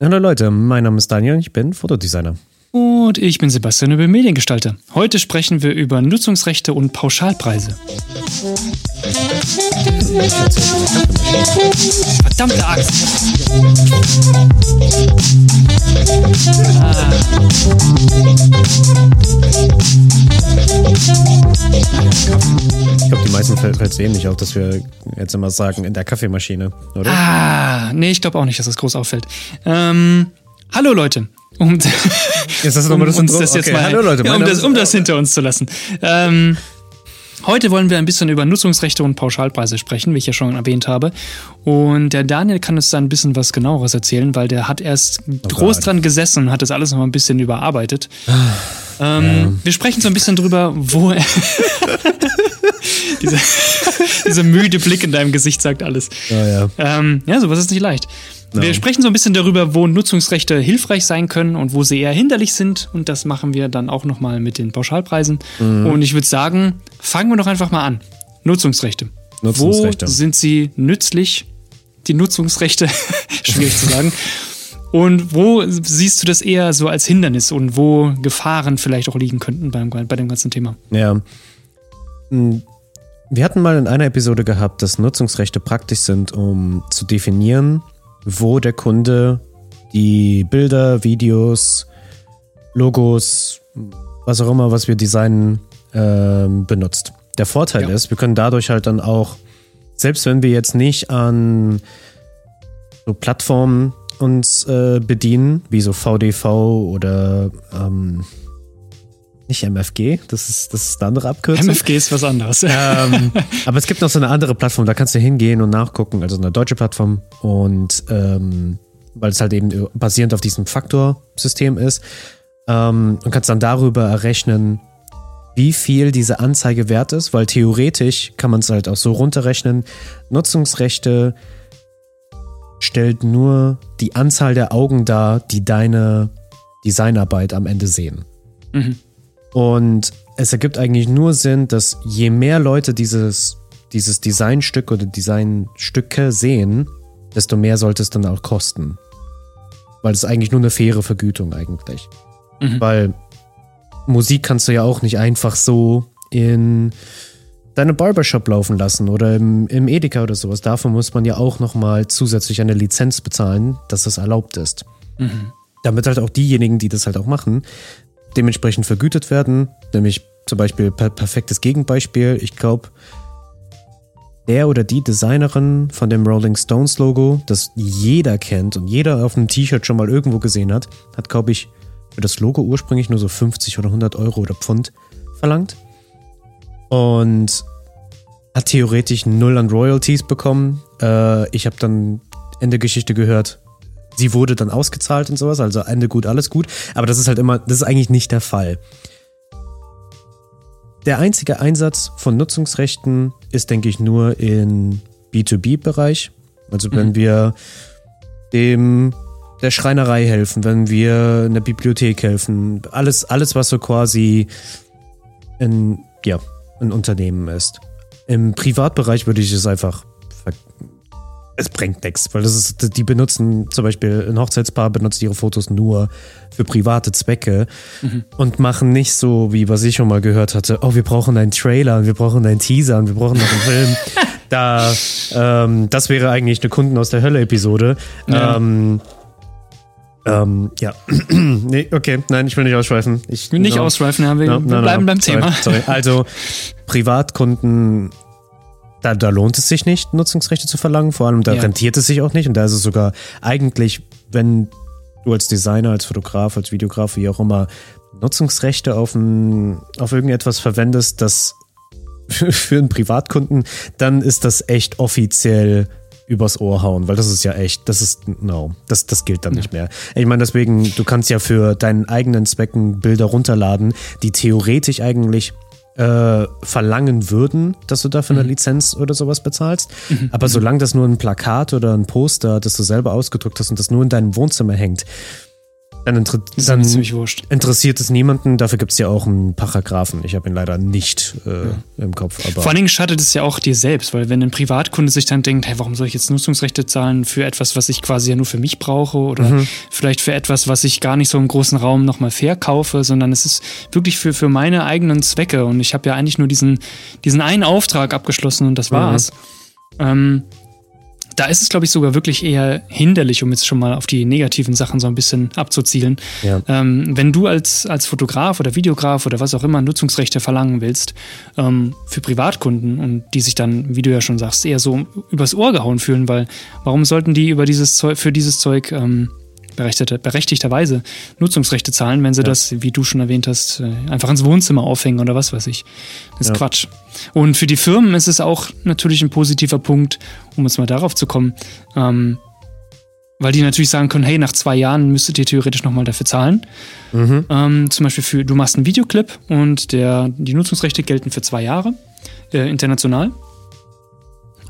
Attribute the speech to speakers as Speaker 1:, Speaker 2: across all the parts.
Speaker 1: Hallo Leute, mein Name ist Daniel und ich bin Fotodesigner.
Speaker 2: Und ich bin Sebastian über Mediengestalter. Heute sprechen wir über Nutzungsrechte und Pauschalpreise. Verdammte Axt! Ah.
Speaker 1: Ich glaube, die meisten fällt es ähnlich auf, dass wir jetzt immer sagen, in der Kaffeemaschine, oder?
Speaker 2: Ah, nee, ich glaube auch nicht, dass das groß auffällt. Ähm, hallo Leute. Um,
Speaker 1: Jetzt hast du
Speaker 2: um
Speaker 1: das
Speaker 2: uns das jetzt
Speaker 1: Okay,
Speaker 2: mal,
Speaker 1: hallo Leute,
Speaker 2: ja, um, das, um das hinter uns zu lassen. Ähm, heute wollen wir ein bisschen über Nutzungsrechte und Pauschalpreise sprechen, wie ich ja schon erwähnt habe. Und der Daniel kann uns da ein bisschen was genaueres erzählen, weil der hat erst groß
Speaker 1: Gott.
Speaker 2: dran gesessen und hat das alles noch mal ein bisschen überarbeitet. Ähm, Wir sprechen so ein bisschen drüber, wo er. dieser, dieser müde Blick in deinem Gesicht sagt alles.
Speaker 1: Ja, ja.
Speaker 2: Ähm, ja, sowas ist nicht leicht. Wir sprechen so ein bisschen darüber, wo Nutzungsrechte hilfreich sein können und wo sie eher hinderlich sind. Und das machen wir dann auch nochmal mit den Pauschalpreisen.
Speaker 1: Mhm.
Speaker 2: Und ich würde sagen, fangen wir doch einfach mal an. Nutzungsrechte.
Speaker 1: Nutzungsrechte.
Speaker 2: Wo sind sie nützlich? Die Nutzungsrechte, schwierig zu sagen. Und wo siehst du das eher so als Hindernis und wo Gefahren vielleicht auch liegen könnten beim, bei dem ganzen Thema?
Speaker 1: Ja. Hm, Wir hatten mal in einer Episode gehabt, dass Nutzungsrechte praktisch sind, um zu definieren, wo der Kunde die Bilder, Videos, Logos, was auch immer, was wir designen, ähm, benutzt. Der Vorteil
Speaker 2: Ja.
Speaker 1: ist, wir können dadurch halt dann auch, selbst wenn wir jetzt nicht an so Plattformen uns äh, bedienen, wie so VDV oder ähm, nicht MFG, das ist, das ist eine andere Abkürzung.
Speaker 2: MFG ist was anderes.
Speaker 1: ähm, aber es gibt noch so eine andere Plattform, da kannst du hingehen und nachgucken, also eine deutsche Plattform und ähm, weil es halt eben basierend auf diesem Faktorsystem ist ähm, und kannst dann darüber errechnen, wie viel diese Anzeige wert ist, weil theoretisch kann man es halt auch so runterrechnen. Nutzungsrechte stellt nur die Anzahl der Augen dar, die deine Designarbeit am Ende sehen.
Speaker 2: Mhm.
Speaker 1: Und es ergibt eigentlich nur Sinn, dass je mehr Leute dieses, dieses Designstück oder Designstücke sehen, desto mehr sollte es dann auch kosten. Weil es ist eigentlich nur eine faire Vergütung eigentlich.
Speaker 2: Mhm.
Speaker 1: Weil Musik kannst du ja auch nicht einfach so in deine Barbershop laufen lassen oder im, im Edeka oder sowas. Dafür muss man ja auch nochmal zusätzlich eine Lizenz bezahlen, dass das erlaubt ist.
Speaker 2: Mhm.
Speaker 1: Damit halt auch diejenigen, die das halt auch machen, dementsprechend vergütet werden. Nämlich zum Beispiel per perfektes Gegenbeispiel. Ich glaube, der oder die Designerin von dem Rolling Stones Logo, das jeder kennt und jeder auf einem T-Shirt schon mal irgendwo gesehen hat, hat, glaube ich, für das Logo ursprünglich nur so 50 oder 100 Euro oder Pfund verlangt. Und hat theoretisch null an Royalties bekommen. Äh, ich habe dann Ende Geschichte gehört, sie wurde dann ausgezahlt und sowas, also Ende gut, alles gut. Aber das ist halt immer, das ist eigentlich nicht der Fall. Der einzige Einsatz von Nutzungsrechten ist, denke ich, nur im B2B-Bereich. Also wenn wir dem der Schreinerei helfen, wenn wir in der Bibliothek helfen, alles, alles, was so quasi ein, ja, ein Unternehmen ist. Im Privatbereich würde ich es einfach es bringt nichts, weil das ist, die benutzen zum Beispiel ein Hochzeitspaar benutzt ihre Fotos nur für private Zwecke und machen nicht so, wie was ich schon mal gehört hatte, oh, wir brauchen einen Trailer und wir brauchen einen Teaser und wir brauchen noch einen Film. Da, ähm, das wäre eigentlich eine Kunden aus der Hölle-Episode.
Speaker 2: Ja.
Speaker 1: Ähm, ähm, ja. nee, okay, nein, ich will nicht ausschweifen. Ich
Speaker 2: will nicht
Speaker 1: no.
Speaker 2: ausschweifen, ja, wir,
Speaker 1: No,
Speaker 2: wir
Speaker 1: no,
Speaker 2: bleiben beim
Speaker 1: sorry,
Speaker 2: Thema.
Speaker 1: Sorry. Also, Privatkunden, da, da lohnt es sich nicht, Nutzungsrechte zu verlangen. Vor allem, da
Speaker 2: Ja.
Speaker 1: rentiert es sich auch nicht. Und da ist es sogar eigentlich, wenn du als Designer, als Fotograf, als Videograf, wie auch immer, Nutzungsrechte auf, ein, auf irgendetwas verwendest, das für, einen Privatkunden, dann ist das echt offiziell übers Ohr hauen, weil das ist ja echt, das ist, no, das, das gilt dann nicht mehr. Ich meine, deswegen, du kannst ja für deinen eigenen Zwecken Bilder runterladen, die theoretisch eigentlich äh, verlangen würden, dass du dafür eine Lizenz oder sowas bezahlst. Aber solange das nur ein Plakat oder ein Poster, das du selber ausgedruckt hast und das nur in deinem Wohnzimmer hängt, dann, inter
Speaker 2: Das ist
Speaker 1: dann
Speaker 2: mir ziemlich wurscht.
Speaker 1: interessiert es niemanden. Dafür gibt es ja auch einen Paragraphen. Ich habe ihn leider nicht äh, im Kopf. Aber
Speaker 2: Vor allen Dingen schadet es ja auch dir selbst, weil wenn ein Privatkunde sich dann denkt, hey, warum soll ich jetzt Nutzungsrechte zahlen für etwas, was ich quasi ja nur für mich brauche oder vielleicht für etwas, was ich gar nicht so im großen Raum nochmal verkaufe, sondern es ist wirklich für, für meine eigenen Zwecke und ich habe ja eigentlich nur diesen, diesen einen Auftrag abgeschlossen und das war's. Ähm, da ist es, glaube ich, sogar wirklich eher hinderlich, um jetzt schon mal auf die negativen Sachen so ein bisschen abzuzielen.
Speaker 1: Ja.
Speaker 2: Ähm, wenn du als, als Fotograf oder Videograf oder was auch immer Nutzungsrechte verlangen willst ähm, für Privatkunden und die sich dann, wie du ja schon sagst, eher so übers Ohr gehauen fühlen, weil warum sollten die über dieses Zeug, für dieses Zeug ähm, berechtigterweise Nutzungsrechte zahlen, wenn sie das, wie du schon erwähnt hast, äh, einfach ins Wohnzimmer aufhängen oder was weiß ich. Das ist
Speaker 1: Ja.
Speaker 2: Quatsch. Und für die Firmen ist es auch natürlich ein positiver Punkt, um jetzt mal darauf zu kommen, ähm, weil die natürlich sagen können, hey, nach zwei Jahren müsstet ihr theoretisch nochmal dafür zahlen.
Speaker 1: Mhm.
Speaker 2: Ähm, zum Beispiel für, du machst einen Videoclip und der, die Nutzungsrechte gelten für zwei Jahre äh, international.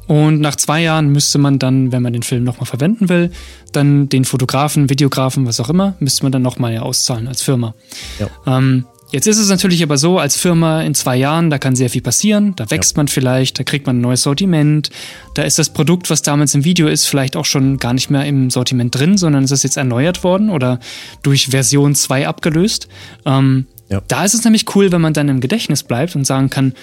Speaker 2: Und nach zwei Jahren müsste man dann, wenn man den Film nochmal verwenden will, dann den Fotografen, Videografen, was auch immer, müsste man dann nochmal ja auszahlen als Firma.
Speaker 1: Ja.
Speaker 2: Ähm, jetzt ist es natürlich aber so, als Firma in zwei Jahren, da kann sehr viel passieren, da wächst man vielleicht, da kriegt man ein neues Sortiment, da ist das Produkt, was damals im Video ist, vielleicht auch schon gar nicht mehr im Sortiment drin, sondern es ist jetzt erneuert worden oder durch Version 2 abgelöst. Ähm,
Speaker 1: Ja.
Speaker 2: Da ist es nämlich cool, wenn man dann im Gedächtnis bleibt und sagen kann,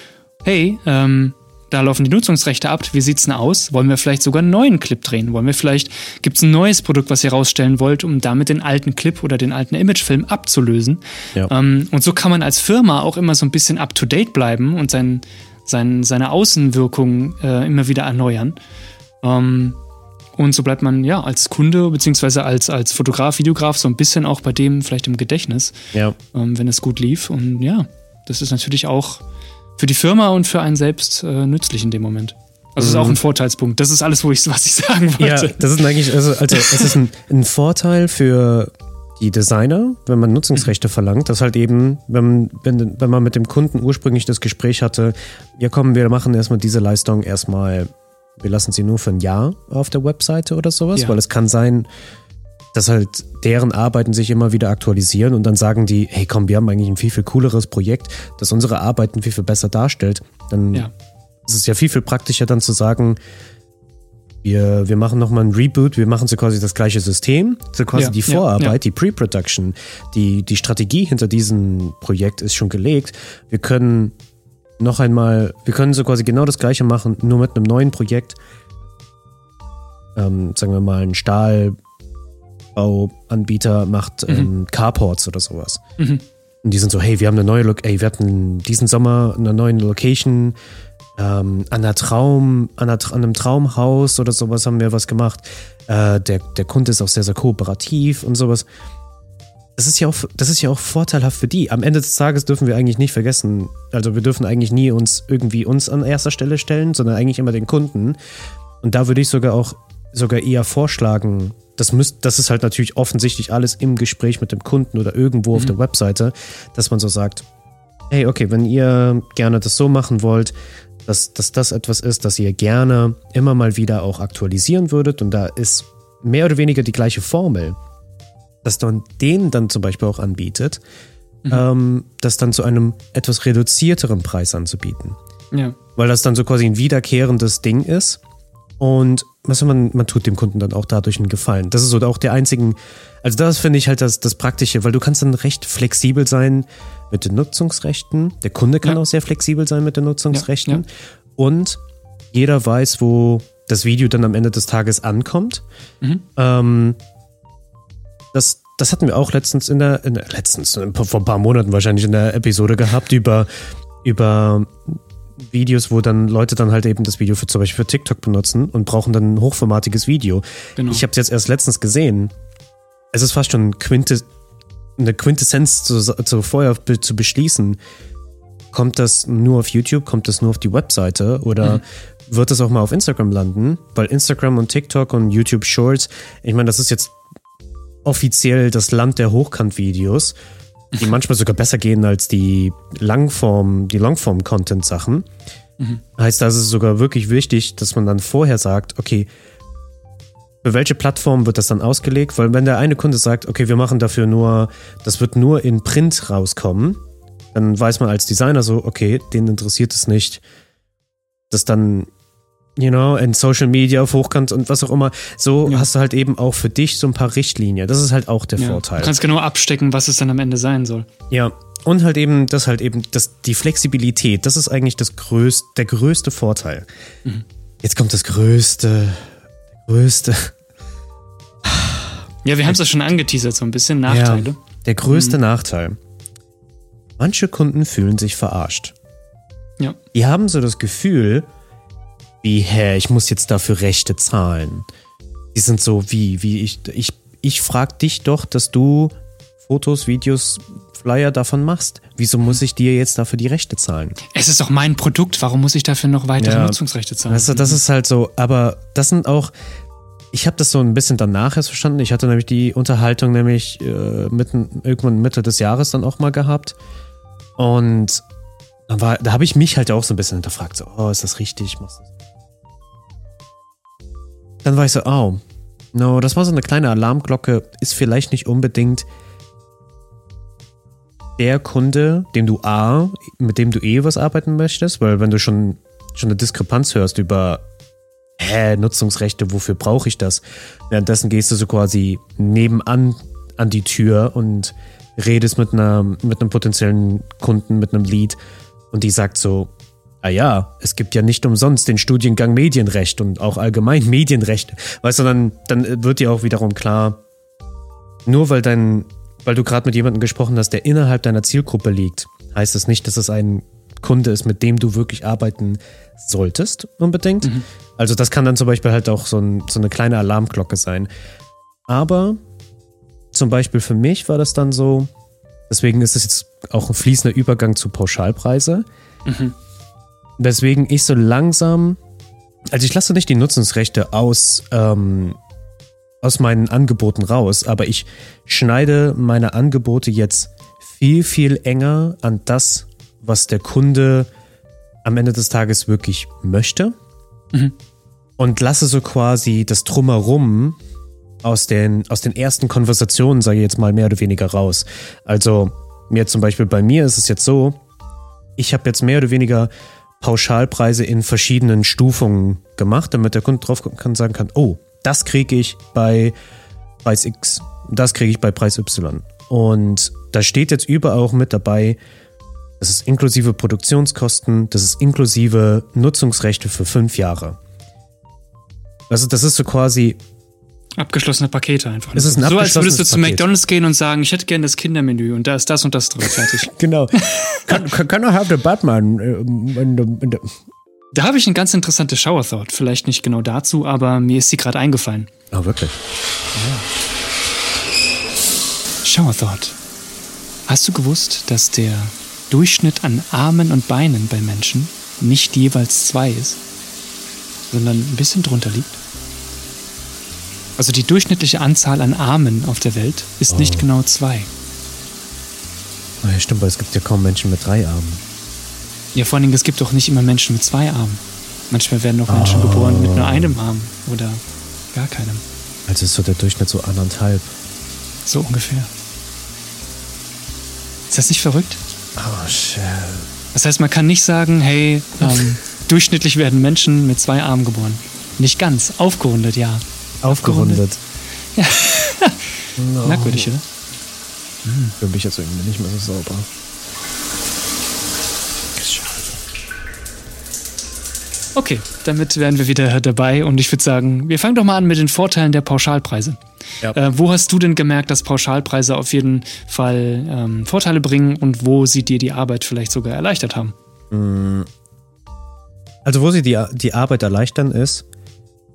Speaker 2: hey, ähm, da laufen die Nutzungsrechte ab. Wie sieht's denn aus? Wollen wir vielleicht sogar einen neuen Clip drehen? Wollen wir vielleicht, gibt's ein neues Produkt, was ihr rausstellen wollt, um damit den alten Clip oder den alten Imagefilm abzulösen?
Speaker 1: Ja.
Speaker 2: Ähm, und so kann man als Firma auch immer so ein bisschen up to date bleiben und sein, sein, seine Außenwirkung äh, immer wieder erneuern. Ähm, und so bleibt man ja als Kunde beziehungsweise als, als Fotograf, Videograf so ein bisschen auch bei dem vielleicht im Gedächtnis
Speaker 1: ja.
Speaker 2: ähm, wenn es gut lief. Und ja, das ist natürlich auch für die Firma und für einen selbst äh, nützlich in dem Moment. Also es ist auch ein Vorteilspunkt. Das ist alles, wo ich, was ich sagen
Speaker 1: Ja,
Speaker 2: wollte.
Speaker 1: das ist eigentlich, also, also es ist ein, ein Vorteil für die Designer, wenn man Nutzungsrechte verlangt, dass halt eben, wenn, wenn, wenn man mit dem Kunden ursprünglich das Gespräch hatte, ja komm, wir machen erstmal diese Leistung erstmal, wir lassen sie nur für ein Jahr auf der Webseite oder sowas,
Speaker 2: Ja.
Speaker 1: weil es kann sein, dass halt deren Arbeiten sich immer wieder aktualisieren und dann sagen die, hey komm, wir haben eigentlich ein viel, viel cooleres Projekt, das unsere Arbeiten viel, viel besser darstellt. Dann
Speaker 2: Ja.
Speaker 1: ist es ja viel, viel praktischer dann zu sagen, wir, wir machen nochmal ein Reboot, wir machen so quasi das gleiche System, so quasi
Speaker 2: Ja,
Speaker 1: die Vorarbeit,
Speaker 2: ja.
Speaker 1: die Pre-Production, die, die Strategie hinter diesem Projekt ist schon gelegt. Wir können noch einmal, wir können so quasi genau das gleiche machen, nur mit einem neuen Projekt. Ähm, sagen wir mal, ein Stahlbauanbieter macht ähm, Carports oder sowas.
Speaker 2: Mhm.
Speaker 1: Und die sind so, hey, wir haben eine neue, Lo ey, wir hatten diesen Sommer eine neue Location, ähm, an, einer Traum, an, einer, an einem Traumhaus oder sowas haben wir was gemacht. Äh, der, der Kunde ist auch sehr, sehr kooperativ und sowas. Das ist, ja auch, das ist ja auch vorteilhaft für die. Am Ende des Tages dürfen wir eigentlich nicht vergessen, also wir dürfen eigentlich nie uns irgendwie uns an erster Stelle stellen, sondern eigentlich immer den Kunden. Und da würde ich sogar auch sogar eher vorschlagen, das, müsst, das ist halt natürlich offensichtlich alles im Gespräch mit dem Kunden oder irgendwo auf der Webseite, dass man so sagt, hey, okay, wenn ihr gerne das so machen wollt, dass, dass das etwas ist, das ihr gerne immer mal wieder auch aktualisieren würdet und da ist mehr oder weniger die gleiche Formel, dass man denen dann zum Beispiel auch anbietet, ähm, das dann zu einem etwas reduzierteren Preis anzubieten.
Speaker 2: Ja.
Speaker 1: Weil das dann so quasi ein wiederkehrendes Ding ist. Und was man, man tut dem Kunden dann auch dadurch einen Gefallen. Das ist so auch der einzigen, also das finde ich halt das, das Praktische, weil du kannst dann recht flexibel sein mit den Nutzungsrechten. Der Kunde kann
Speaker 2: Ja.
Speaker 1: auch sehr flexibel sein mit den Nutzungsrechten.
Speaker 2: Ja, ja.
Speaker 1: Und jeder weiß, wo das Video dann am Ende des Tages ankommt.
Speaker 2: Mhm.
Speaker 1: Ähm, das, das hatten wir auch letztens in der, in der letztens, vor ein paar Monaten wahrscheinlich in der Episode gehabt über, über Videos, wo dann Leute dann halt eben das Video für zum Beispiel für TikTok benutzen und brauchen dann ein hochformatiges Video.
Speaker 2: Genau.
Speaker 1: Ich habe es jetzt erst letztens gesehen. Es ist fast schon Quinte, eine Quintessenz zu, zu vorher zu beschließen. Kommt das nur auf YouTube? Kommt das nur auf die Webseite? Oder wird das auch mal auf Instagram landen? Weil Instagram und TikTok und YouTube Shorts, ich meine, das ist jetzt offiziell das Land der Hochkant-Videos, die manchmal sogar besser gehen als die Langform, die Longform-Content-Sachen. Heißt, da ist es sogar wirklich wichtig, dass man dann vorher sagt, okay, für welche Plattform wird das dann ausgelegt? Weil wenn der eine Kunde sagt, okay, wir machen dafür nur, das wird nur in Print rauskommen, dann weiß man als Designer so, okay, den interessiert es nicht, das dann, you know, in Social Media auf Hochkant und was auch immer. So
Speaker 2: Ja.
Speaker 1: hast du halt eben auch für dich so ein paar Richtlinien. Das ist halt auch der
Speaker 2: Ja.
Speaker 1: Vorteil.
Speaker 2: Du kannst genau abstecken, was es dann am Ende sein soll.
Speaker 1: Ja, und halt eben, das halt eben, das, die Flexibilität, das ist eigentlich das größte, der größte Vorteil.
Speaker 2: Mhm.
Speaker 1: Jetzt kommt das größte, größte,
Speaker 2: Ja, wir haben es ja schon angeteasert, so ein bisschen Nachteile.
Speaker 1: Ja, der größte Nachteil. Manche Kunden fühlen sich verarscht.
Speaker 2: Ja.
Speaker 1: Die haben so das Gefühl, wie, hä, ich muss jetzt dafür Rechte zahlen. Die sind so, wie, wie, ich, ich, ich frag dich doch, dass du Fotos, Videos, Flyer davon machst. Wieso muss ich dir jetzt dafür die Rechte zahlen?
Speaker 2: Es ist doch mein Produkt, warum muss ich dafür noch weitere
Speaker 1: Ja.
Speaker 2: Nutzungsrechte zahlen?
Speaker 1: Du, das ist halt so, aber das sind auch, ich habe das so ein bisschen danach erst verstanden. Ich hatte nämlich die Unterhaltung nämlich äh, mitten, irgendwann Mitte des Jahres dann auch mal gehabt. Und dann war, da habe ich mich halt auch so ein bisschen hinterfragt, so, oh, ist das richtig? Machst du das? Dann war ich so, oh, no, das war so eine kleine Alarmglocke, ist vielleicht nicht unbedingt der Kunde, dem du A, mit dem du eh was arbeiten möchtest, weil wenn du schon, schon eine Diskrepanz hörst über hä, Nutzungsrechte, wofür brauche ich das? Währenddessen gehst du so quasi nebenan an die Tür und redest mit, einer, mit einem potenziellen Kunden, mit einem Lead und die sagt so, ah ja, es gibt ja nicht umsonst den Studiengang Medienrecht und auch allgemein Medienrecht. Weißt du, dann, dann wird dir auch wiederum klar, nur weil dein, weil du gerade mit jemandem gesprochen hast, der innerhalb deiner Zielgruppe liegt, heißt es nicht, dass es ein Kunde ist, mit dem du wirklich arbeiten solltest, unbedingt. Also das kann dann zum Beispiel halt auch so, ein, so eine kleine Alarmglocke sein. Aber zum Beispiel für mich war das dann so, deswegen ist es jetzt auch ein fließender Übergang zu Pauschalpreise, weswegen ich so langsam, also ich lasse nicht die Nutzungsrechte aus, ähm, aus meinen Angeboten raus, aber ich schneide meine Angebote jetzt viel, viel enger an das, was der Kunde am Ende des Tages wirklich möchte. Und lasse so quasi das Drumherum aus den, aus den ersten Konversationen, sage ich jetzt mal, mehr oder weniger raus. Also, mir zum Beispiel bei mir ist es jetzt so, ich habe jetzt mehr oder weniger Pauschalpreise in verschiedenen Stufungen gemacht, damit der Kunde drauf kann sagen kann, oh, das kriege ich bei Preis X, das kriege ich bei Preis Y. Und da steht jetzt überall auch mit dabei, das ist inklusive Produktionskosten, das ist inklusive Nutzungsrechte für fünf Jahre. Also das ist so quasi,
Speaker 2: Abgeschlossene Pakete einfach.
Speaker 1: Es ist ein
Speaker 2: so als würdest du zu
Speaker 1: Paket.
Speaker 2: McDonalds gehen und sagen, ich hätte gerne das Kindermenü und da ist das und das drin. Fertig.
Speaker 1: genau. can, can, can I have the Batman? äh,
Speaker 2: da habe ich eine ganz interessante Shower Thought. Vielleicht nicht genau dazu, aber mir ist sie gerade eingefallen.
Speaker 1: oh, wirklich?
Speaker 2: Shower Thought. Hast du gewusst, dass der Durchschnitt an Armen und Beinen bei Menschen nicht jeweils zwei ist, sondern ein bisschen drunter liegt? Also die durchschnittliche Anzahl an Armen auf der Welt ist nicht genau zwei.
Speaker 1: Oh, ja, stimmt, weil es gibt ja kaum Menschen mit drei Armen.
Speaker 2: Ja, vor allen Dingen, es gibt doch nicht immer Menschen mit zwei Armen. Manchmal werden auch Menschen geboren mit nur einem Arm oder gar keinem.
Speaker 1: Also ist so der Durchschnitt so anderthalb.
Speaker 2: So ungefähr. Ist das nicht verrückt?
Speaker 1: Oh, shit.
Speaker 2: Das heißt, man kann nicht sagen, hey, ähm, durchschnittlich werden Menschen mit zwei Armen geboren. Nicht ganz, aufgerundet, ja.
Speaker 1: Aufgerundet.
Speaker 2: Merkwürdig, oder?
Speaker 1: Für mich jetzt irgendwie nicht mehr so sauber.
Speaker 2: Okay, damit wären wir wieder dabei und ich würde sagen, wir fangen doch mal an mit den Vorteilen der Pauschalpreise.
Speaker 1: Ja.
Speaker 2: Äh, wo hast du denn gemerkt, dass Pauschalpreise auf jeden Fall ähm, Vorteile bringen und wo sie dir die Arbeit vielleicht sogar erleichtert haben?
Speaker 1: Also wo sie die, die Arbeit erleichtern ist,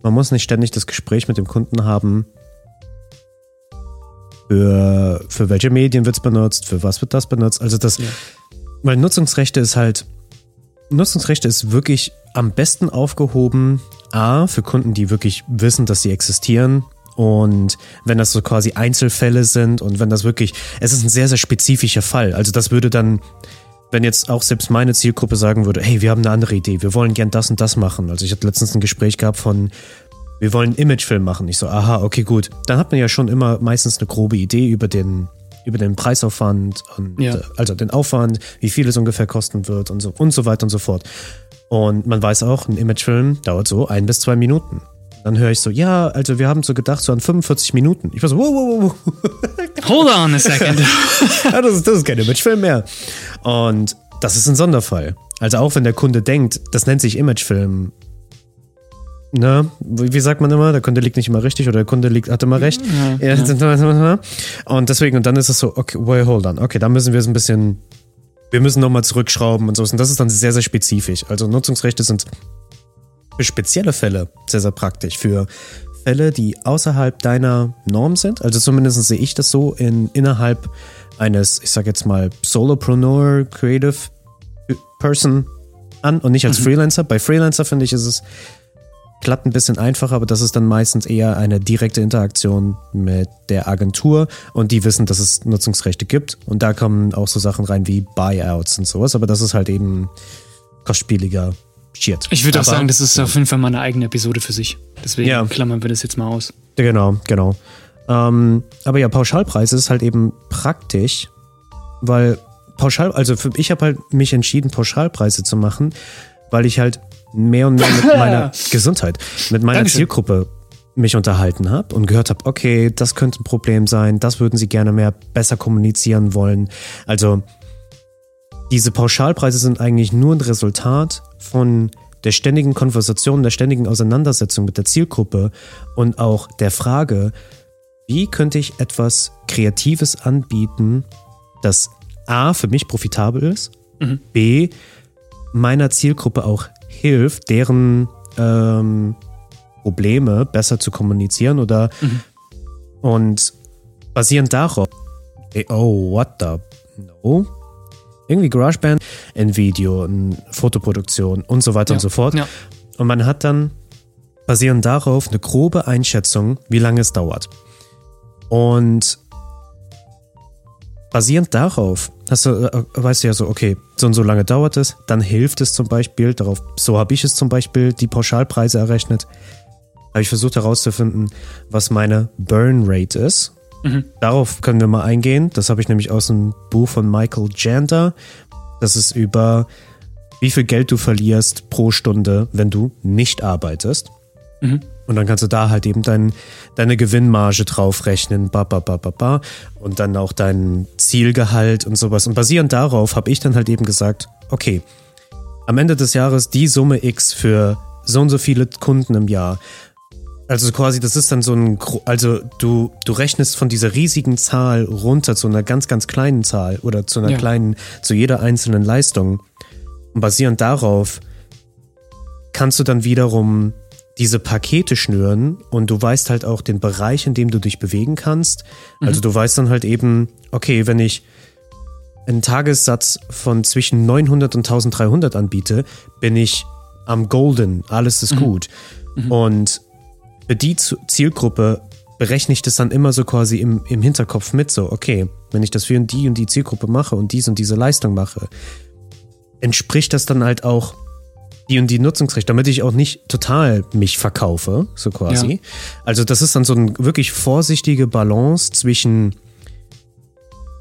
Speaker 1: man muss nicht ständig das Gespräch mit dem Kunden haben, für, für welche Medien wird es benutzt, für was wird das benutzt. Also das,
Speaker 2: Ja.
Speaker 1: weil Nutzungsrechte ist halt, Nutzungsrechte ist wirklich am besten aufgehoben, A, für Kunden, die wirklich wissen, dass sie existieren. Und wenn das so quasi Einzelfälle sind und wenn das wirklich, es ist ein sehr, sehr spezifischer Fall. Also das würde dann, wenn jetzt auch selbst meine Zielgruppe sagen würde, hey, wir haben eine andere Idee, wir wollen gern das und das machen. Also ich hatte letztens ein Gespräch gehabt von wir wollen einen Imagefilm machen. Ich so, aha, okay, gut. Dann hat man ja schon immer meistens eine grobe Idee über den, über den Preisaufwand und
Speaker 2: Ja.
Speaker 1: also den Aufwand, wie viel es ungefähr kosten wird und so und so weiter und so fort. Und man weiß auch, ein Imagefilm dauert so ein bis zwei Minuten. Dann höre ich so, ja, also wir haben so gedacht, so an 45 Minuten. Ich war so, wow, wow, wow,
Speaker 2: Hold on a second.
Speaker 1: ja, das, ist, das ist kein Imagefilm mehr. Und das ist ein Sonderfall. Also auch wenn der Kunde denkt, das nennt sich Imagefilm. Ne? Wie sagt man immer? Der Kunde liegt nicht immer richtig oder der Kunde liegt, hat immer recht. Ja, Und deswegen, und dann ist es so, okay, wait, hold on. Okay, dann müssen wir es ein bisschen, wir müssen nochmal zurückschrauben und so. Und das ist dann sehr, sehr spezifisch. Also Nutzungsrechte sind für spezielle Fälle sehr, sehr praktisch. Für Fälle, die außerhalb deiner Norm sind. Also zumindest sehe ich das so in, innerhalb eines, ich sag jetzt mal, Solopreneur, Creative Person an und nicht als Freelancer. Bei Freelancer finde ich, ist es glatt ein bisschen einfacher, aber das ist dann meistens eher eine direkte Interaktion mit der Agentur und die wissen, dass es Nutzungsrechte gibt und da kommen auch so Sachen rein wie Buyouts und sowas, aber das ist halt eben kostspieliger Shit.
Speaker 2: Ich würde auch sagen, das ist auf jeden Fall mal eine eigene Episode für sich. Deswegen
Speaker 1: Ja.
Speaker 2: klammern wir das jetzt mal aus.
Speaker 1: Genau, genau. Ähm, aber ja, Pauschalpreis ist halt eben praktisch, weil Pauschal, also für, ich habe halt mich entschieden, Pauschalpreise zu machen, weil ich halt mehr und mehr mit meiner Gesundheit, mit meiner
Speaker 2: Dankeschön.
Speaker 1: Zielgruppe mich unterhalten habe und gehört habe, okay, das könnte ein Problem sein, das würden sie gerne mehr besser kommunizieren wollen. Also diese Pauschalpreise sind eigentlich nur ein Resultat von der ständigen Konversation, der ständigen Auseinandersetzung mit der Zielgruppe und auch der Frage, wie könnte ich etwas Kreatives anbieten, das A für mich profitabel ist, B meiner Zielgruppe auch hilft, deren ähm, Probleme besser zu kommunizieren oder und basierend darauf, oh, what the, no, irgendwie GarageBand, ein Video, eine Fotoproduktion und so weiter
Speaker 2: Ja.
Speaker 1: und so fort.
Speaker 2: Ja.
Speaker 1: Und man hat dann basierend darauf eine grobe Einschätzung, wie lange es dauert. Und basierend darauf hast du, äh, weißt du ja so, okay, so und so lange dauert es, dann hilft es zum Beispiel, darauf, so habe ich es zum Beispiel, die Pauschalpreise errechnet, habe ich versucht herauszufinden, was meine Burn Rate ist. Darauf können wir mal eingehen. Das habe ich nämlich aus einem Buch von Michael Jander. Das ist über, wie viel Geld du verlierst pro Stunde, wenn du nicht arbeitest. Und dann kannst du da halt eben dein, deine Gewinnmarge draufrechnen, ba, ba, ba, ba, ba, und dann auch dein Zielgehalt und sowas. Und basierend darauf habe ich dann halt eben gesagt, okay, am Ende des Jahres die Summe X für so und so viele Kunden im Jahr. Also quasi, das ist dann so ein, also du, du rechnest von dieser riesigen Zahl runter zu einer ganz, ganz kleinen Zahl oder zu einer
Speaker 2: Ja.
Speaker 1: kleinen, zu jeder einzelnen Leistung. Und basierend darauf kannst du dann wiederum diese Pakete schnüren und du weißt halt auch den Bereich, in dem du dich bewegen kannst. Also du weißt dann halt eben, okay, wenn ich einen Tagessatz von zwischen 900 und 1300 anbiete, bin ich am Golden, alles ist gut. Und für die Zielgruppe berechne ich das dann immer so quasi im, im Hinterkopf mit, so, okay, wenn ich das für die und die Zielgruppe mache und dies und diese Leistung mache, entspricht das dann halt auch die und die Nutzungsrechte, damit ich auch nicht total mich verkaufe, so quasi.
Speaker 2: Ja.
Speaker 1: Also das ist dann so eine wirklich vorsichtige Balance zwischen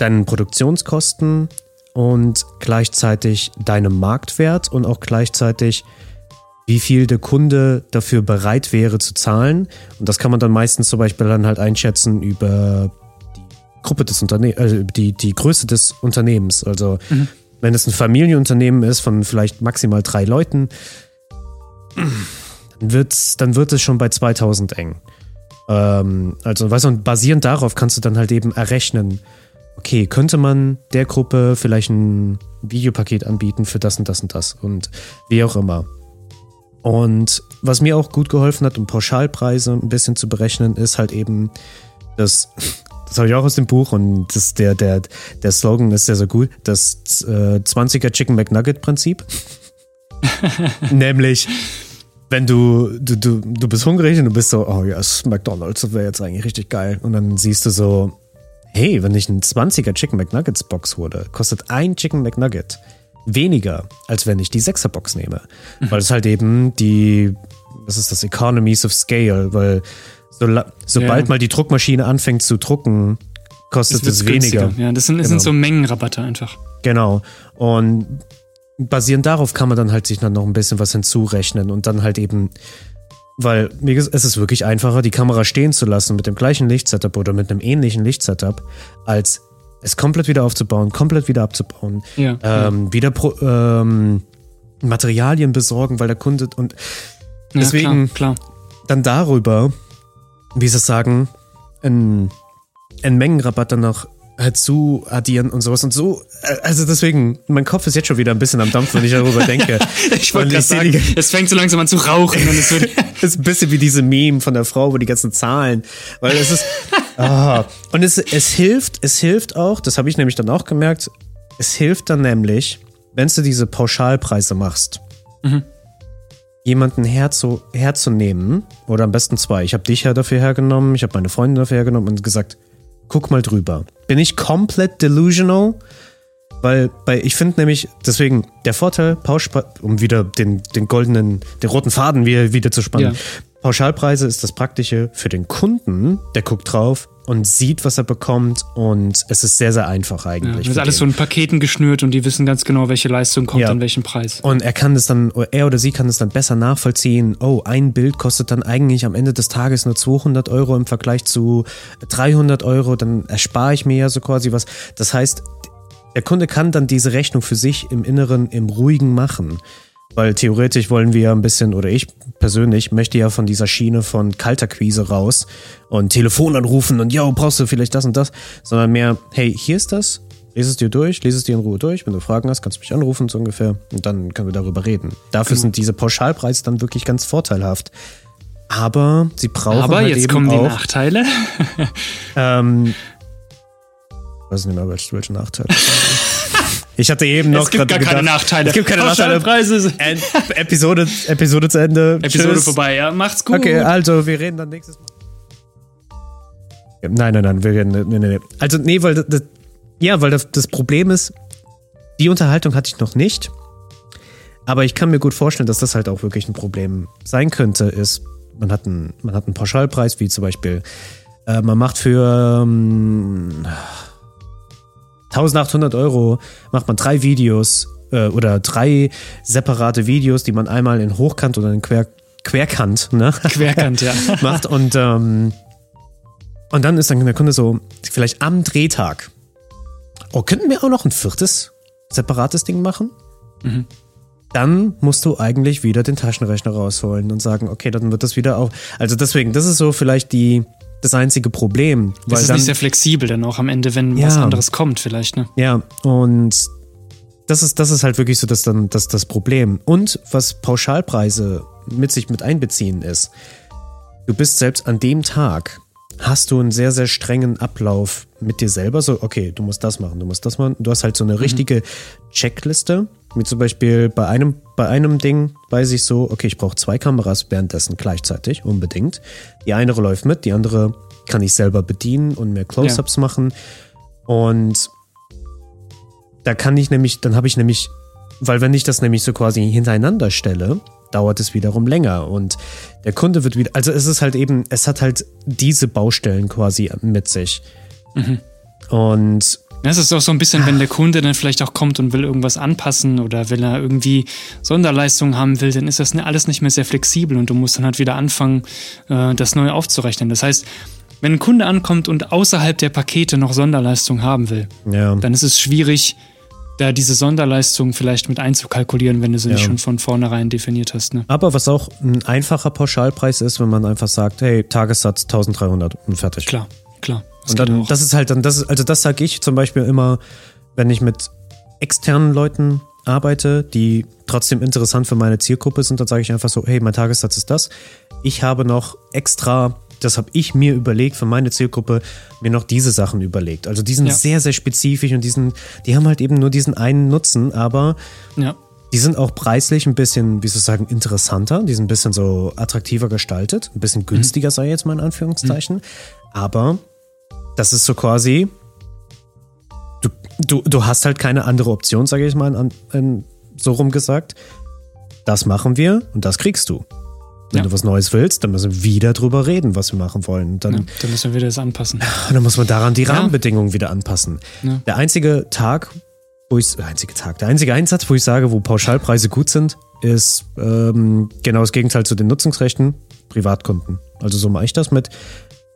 Speaker 1: deinen Produktionskosten und gleichzeitig deinem Marktwert und auch gleichzeitig wie viel der Kunde dafür bereit wäre zu zahlen. Und das kann man dann meistens zum Beispiel dann halt einschätzen über die Gruppe des Unternehmens, äh, die, die Größe des Unternehmens. Also wenn es ein Familienunternehmen ist von vielleicht maximal drei Leuten, dann, wird's, dann wird es schon bei 2000 eng. Ähm, also, weißt du, und basierend darauf kannst du dann halt eben errechnen, okay, könnte man der Gruppe vielleicht ein Videopaket anbieten für das und das und das und wie auch immer. Und was mir auch gut geholfen hat, um Pauschalpreise ein bisschen zu berechnen, ist halt eben das, das habe ich auch aus dem Buch und das, der, der, der Slogan ist sehr, sehr gut, das äh, 20er Chicken McNugget Prinzip. Nämlich, wenn du, du, du, du bist hungrig und du bist so, oh ja, yes, McDonalds, das wäre jetzt eigentlich richtig geil. Und dann siehst du so, hey, wenn ich einen 20er Chicken McNuggets Box hole, kostet ein Chicken McNugget weniger, als wenn ich die 6er Box nehme. Weil es halt eben die das ist das Economies of Scale, weil so, sobald ja. mal die Druckmaschine anfängt zu drucken, kostet es weniger.
Speaker 2: Ja, das sind, das genau. sind so Mengenrabatte einfach.
Speaker 1: Genau. Und basierend darauf kann man dann halt sich dann noch ein bisschen was hinzurechnen und dann halt eben, weil es ist wirklich einfacher, die Kamera stehen zu lassen mit dem gleichen Lichtsetup oder mit einem ähnlichen Lichtsetup, als es komplett wieder aufzubauen, komplett wieder abzubauen, ja, ähm, ja. wieder pro, ähm, Materialien besorgen, weil der Kunde und deswegen ja, klar, klar. dann darüber, wie sie sagen, ein, ein Mengenrabatt dann noch halt zu addieren und sowas und so. Äh, also deswegen, mein Kopf ist jetzt schon wieder ein bisschen am Dampf, wenn ich darüber denke.
Speaker 2: ich wollte gerade sagen, die, es fängt so langsam an zu rauchen. und es wird
Speaker 1: ist ein bisschen wie diese Meme von der Frau, wo die ganzen Zahlen, weil es ist, ah, und es, es hilft, es hilft auch, das habe ich nämlich dann auch gemerkt, es hilft dann nämlich, wenn du diese Pauschalpreise machst, mhm. jemanden herzu, herzunehmen, oder am besten zwei. Ich habe dich ja dafür hergenommen, ich habe meine Freundin dafür hergenommen und gesagt, guck mal drüber. Bin ich komplett delusional? Weil bei, ich finde nämlich, deswegen der Vorteil, Pauschpreis, um wieder den, den goldenen, den roten Faden wieder, wieder zu spannen. Ja. Pauschalpreise ist das Praktische für den Kunden, der guckt drauf, und sieht, was er bekommt. Und es ist sehr, sehr einfach eigentlich.
Speaker 2: Ja, ist alles den. so in Paketen geschnürt und die wissen ganz genau, welche Leistung kommt ja. an welchem Preis.
Speaker 1: Und er kann es dann, er oder sie kann es dann besser nachvollziehen. Oh, ein Bild kostet dann eigentlich am Ende des Tages nur 200 Euro im Vergleich zu 300 Euro. Dann erspare ich mir ja so quasi was. Das heißt, der Kunde kann dann diese Rechnung für sich im Inneren, im Ruhigen machen. Weil theoretisch wollen wir ja ein bisschen, oder ich persönlich möchte ja von dieser Schiene von Kalterquise raus und Telefon anrufen und yo, brauchst du vielleicht das und das, sondern mehr, hey, hier ist das, lese es dir durch, lese es dir in Ruhe durch. Wenn du Fragen hast, kannst du mich anrufen, so ungefähr. Und dann können wir darüber reden. Dafür genau. sind diese Pauschalpreise dann wirklich ganz vorteilhaft. Aber sie brauchen
Speaker 2: Aber halt jetzt kommen die Nachteile.
Speaker 1: ähm, ich weiß nicht mehr, welche Nachteile. Ich hatte eben noch.
Speaker 2: Es gibt gar gedacht, keine Nachteile.
Speaker 1: Es gibt keine Nachteile.
Speaker 2: Preise.
Speaker 1: Episode, Episode zu Ende.
Speaker 2: Episode Tschüss. vorbei, ja. Macht's gut.
Speaker 1: Okay, also wir reden dann nächstes Mal. Nein, nein, nein, wir reden. Nee, nee, nee. Also, nee, weil das, ja, weil das, das Problem ist, die Unterhaltung hatte ich noch nicht. Aber ich kann mir gut vorstellen, dass das halt auch wirklich ein Problem sein könnte, ist, man hat einen, man hat einen Pauschalpreis, wie zum Beispiel, äh, man macht für, ähm, 1800 Euro macht man drei Videos äh, oder drei separate Videos, die man einmal in Hochkant oder in Quer, Querkant, ne?
Speaker 2: Querkant, ja.
Speaker 1: macht und, ähm, und dann ist dann der Kunde so, vielleicht am Drehtag. Oh, könnten wir auch noch ein viertes separates Ding machen? Mhm. Dann musst du eigentlich wieder den Taschenrechner rausholen und sagen, okay, dann wird das wieder auch. Also deswegen, das ist so vielleicht die, das einzige Problem.
Speaker 2: das ist dann, nicht sehr flexibel dann auch am Ende, wenn ja, was anderes kommt vielleicht, ne?
Speaker 1: Ja, und das ist, das ist halt wirklich so das, dann, das, das Problem. Und was Pauschalpreise mit sich mit einbeziehen ist, du bist selbst an dem Tag, hast du einen sehr, sehr strengen Ablauf mit dir selber. So, okay, du musst das machen, du musst das machen. Du hast halt so eine mhm. richtige Checkliste. Wie zum Beispiel bei einem, bei einem Ding weiß ich so, okay, ich brauche zwei Kameras währenddessen gleichzeitig, unbedingt. Die eine läuft mit, die andere kann ich selber bedienen und mehr Close-Ups ja. machen. Und da kann ich nämlich, dann habe ich nämlich, weil wenn ich das nämlich so quasi hintereinander stelle, dauert es wiederum länger und der Kunde wird wieder, also es ist halt eben, es hat halt diese Baustellen quasi mit sich. Mhm. Und
Speaker 2: ja, es ist auch so ein bisschen, wenn der Kunde dann vielleicht auch kommt und will irgendwas anpassen oder wenn er irgendwie Sonderleistungen haben will, dann ist das alles nicht mehr sehr flexibel und du musst dann halt wieder anfangen, äh, das neu aufzurechnen. Das heißt, wenn ein Kunde ankommt und außerhalb der Pakete noch Sonderleistungen haben will, ja. dann ist es schwierig, da diese Sonderleistungen vielleicht mit einzukalkulieren, wenn du sie ja. nicht schon von vornherein definiert hast. Ne?
Speaker 1: Aber was auch ein einfacher Pauschalpreis ist, wenn man einfach sagt, hey, Tagessatz 1300 und fertig.
Speaker 2: Klar.
Speaker 1: Das und dann, das ist halt dann, das also das sage ich zum Beispiel immer, wenn ich mit externen Leuten arbeite, die trotzdem interessant für meine Zielgruppe sind, dann sage ich einfach so, hey, mein Tagessatz ist das. Ich habe noch extra, das habe ich mir überlegt für meine Zielgruppe, mir noch diese Sachen überlegt. Also die sind ja. sehr, sehr spezifisch und diesen, die haben halt eben nur diesen einen Nutzen, aber ja. die sind auch preislich ein bisschen, wie soll ich sagen, interessanter. Die sind ein bisschen so attraktiver gestaltet, ein bisschen günstiger, mhm. sei jetzt mal in Anführungszeichen. Mhm. Aber das ist so quasi, du, du, du hast halt keine andere Option, sage ich mal, an, an, so rum gesagt. Das machen wir und das kriegst du. Wenn
Speaker 2: Ja.
Speaker 1: du was Neues willst, dann müssen wir wieder drüber reden, was wir machen wollen. Dann,
Speaker 2: Ja, dann müssen wir wieder das anpassen.
Speaker 1: dann muss man daran die Rahmenbedingungen wieder anpassen.
Speaker 2: Ja.
Speaker 1: Der einzige Tag, wo ich, der einzige Tag, der einzige Einsatz, wo ich sage, wo Pauschalpreise gut sind, ist ähm, genau das Gegenteil zu den Nutzungsrechten, Privatkunden. Also so mache ich das mit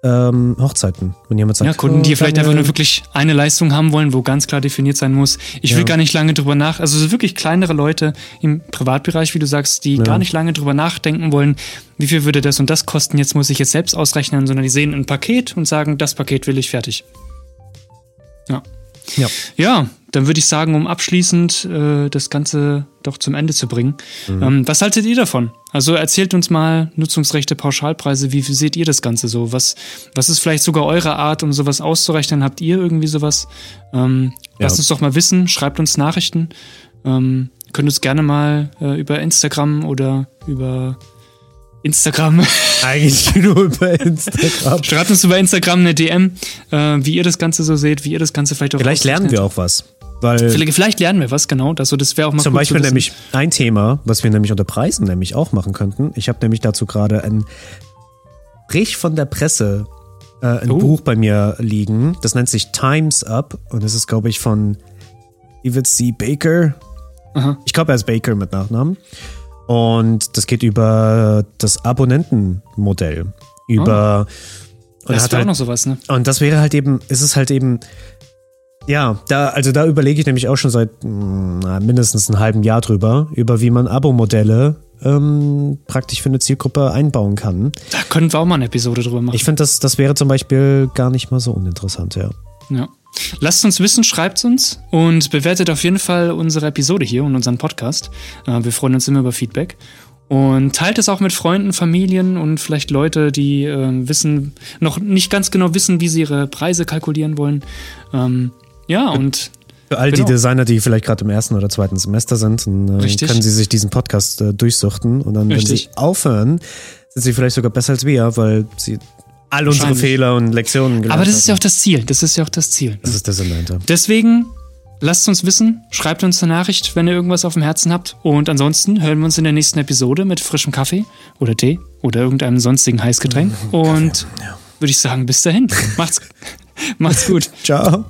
Speaker 1: ähm, Hochzeiten. Wenn jemand sagt,
Speaker 2: Ja, Kunden, die
Speaker 1: oh,
Speaker 2: vielleicht einfach nur wirklich eine Leistung haben wollen, wo ganz klar definiert sein muss. Ich will
Speaker 1: Ja.
Speaker 2: gar nicht lange drüber nach, also so wirklich kleinere Leute im Privatbereich, wie du sagst, die gar nicht lange drüber nachdenken wollen, wie viel würde das und das kosten, jetzt muss ich jetzt selbst ausrechnen, sondern die sehen ein Paket und sagen, das Paket will ich fertig. Ja.
Speaker 1: Ja.
Speaker 2: Ja, dann würde ich sagen, um abschließend äh, das Ganze doch zum Ende zu bringen. Ähm, was haltet ihr davon? Also erzählt uns mal Nutzungsrechte, Pauschalpreise, wie seht ihr das Ganze so? Was, was ist vielleicht sogar eure Art, um sowas auszurechnen? Habt ihr irgendwie sowas? Ähm,
Speaker 1: Ja.
Speaker 2: Lasst uns doch mal wissen, schreibt uns Nachrichten. Ähm, könnt uns gerne mal äh, über Instagram oder über Instagram
Speaker 1: Eigentlich nur über Instagram.
Speaker 2: Schreibt uns über Instagram eine DM, äh, wie ihr das Ganze so seht, wie ihr das Ganze vielleicht auch
Speaker 1: Vielleicht lernen wir auch was. Weil
Speaker 2: Vielleicht, lernen wir was, genau. Also das wäre auch mal
Speaker 1: zum Beispiel nämlich ein Thema, was wir nämlich unter Preisen nämlich auch machen könnten. Ich habe nämlich dazu gerade ein Brich von der Presse, äh, ein
Speaker 2: Oh.
Speaker 1: Buch bei mir liegen. Das nennt sich Times Up und das ist, glaube ich, von David C. Baker.
Speaker 2: Aha.
Speaker 1: Ich glaube, er ist Baker mit Nachnamen. Und das geht über das Abonnentenmodell. Über. und er
Speaker 2: Das wäre
Speaker 1: halt
Speaker 2: auch noch sowas, ne?
Speaker 1: und das wäre halt eben, ist es halt eben, ja, da, also da überlege ich nämlich auch schon seit mh, na, mindestens einem halben Jahr drüber, über wie man Abo-Modelle ähm, praktisch für eine Zielgruppe einbauen kann.
Speaker 2: Da können wir auch mal eine Episode drüber machen.
Speaker 1: Ich finde, das, das wäre zum Beispiel gar nicht mal so uninteressant, ja.
Speaker 2: Ja. Lasst uns wissen, schreibt uns und bewertet auf jeden Fall unsere Episode hier und unseren Podcast. Äh, wir freuen uns immer über Feedback. Und teilt es auch mit Freunden, Familien und vielleicht Leute, die äh, wissen, noch nicht ganz genau wissen, wie sie ihre Preise kalkulieren wollen. Ähm, ja, und
Speaker 1: Für all
Speaker 2: Genau.
Speaker 1: die Designer, die vielleicht gerade im ersten oder zweiten Semester sind, dann, äh, können sie sich diesen Podcast äh, durchsuchten und dann, wenn
Speaker 2: Richtig.
Speaker 1: sie aufhören, sind sie vielleicht sogar besser als wir, weil sie all unsere. Fehler und Lektionen gelernt
Speaker 2: aber das ist ja
Speaker 1: haben.
Speaker 2: auch das Ziel. Das ist ja auch das Ziel.
Speaker 1: Das ist der Sinn dahinter.
Speaker 2: Deswegen lasst uns wissen, schreibt uns eine Nachricht, wenn ihr irgendwas auf dem Herzen habt. Und ansonsten hören wir uns in der nächsten Episode mit frischem Kaffee oder Tee oder irgendeinem sonstigen Heißgetränk. Und würde ich sagen, bis dahin. Macht's, macht's gut.
Speaker 1: Ciao.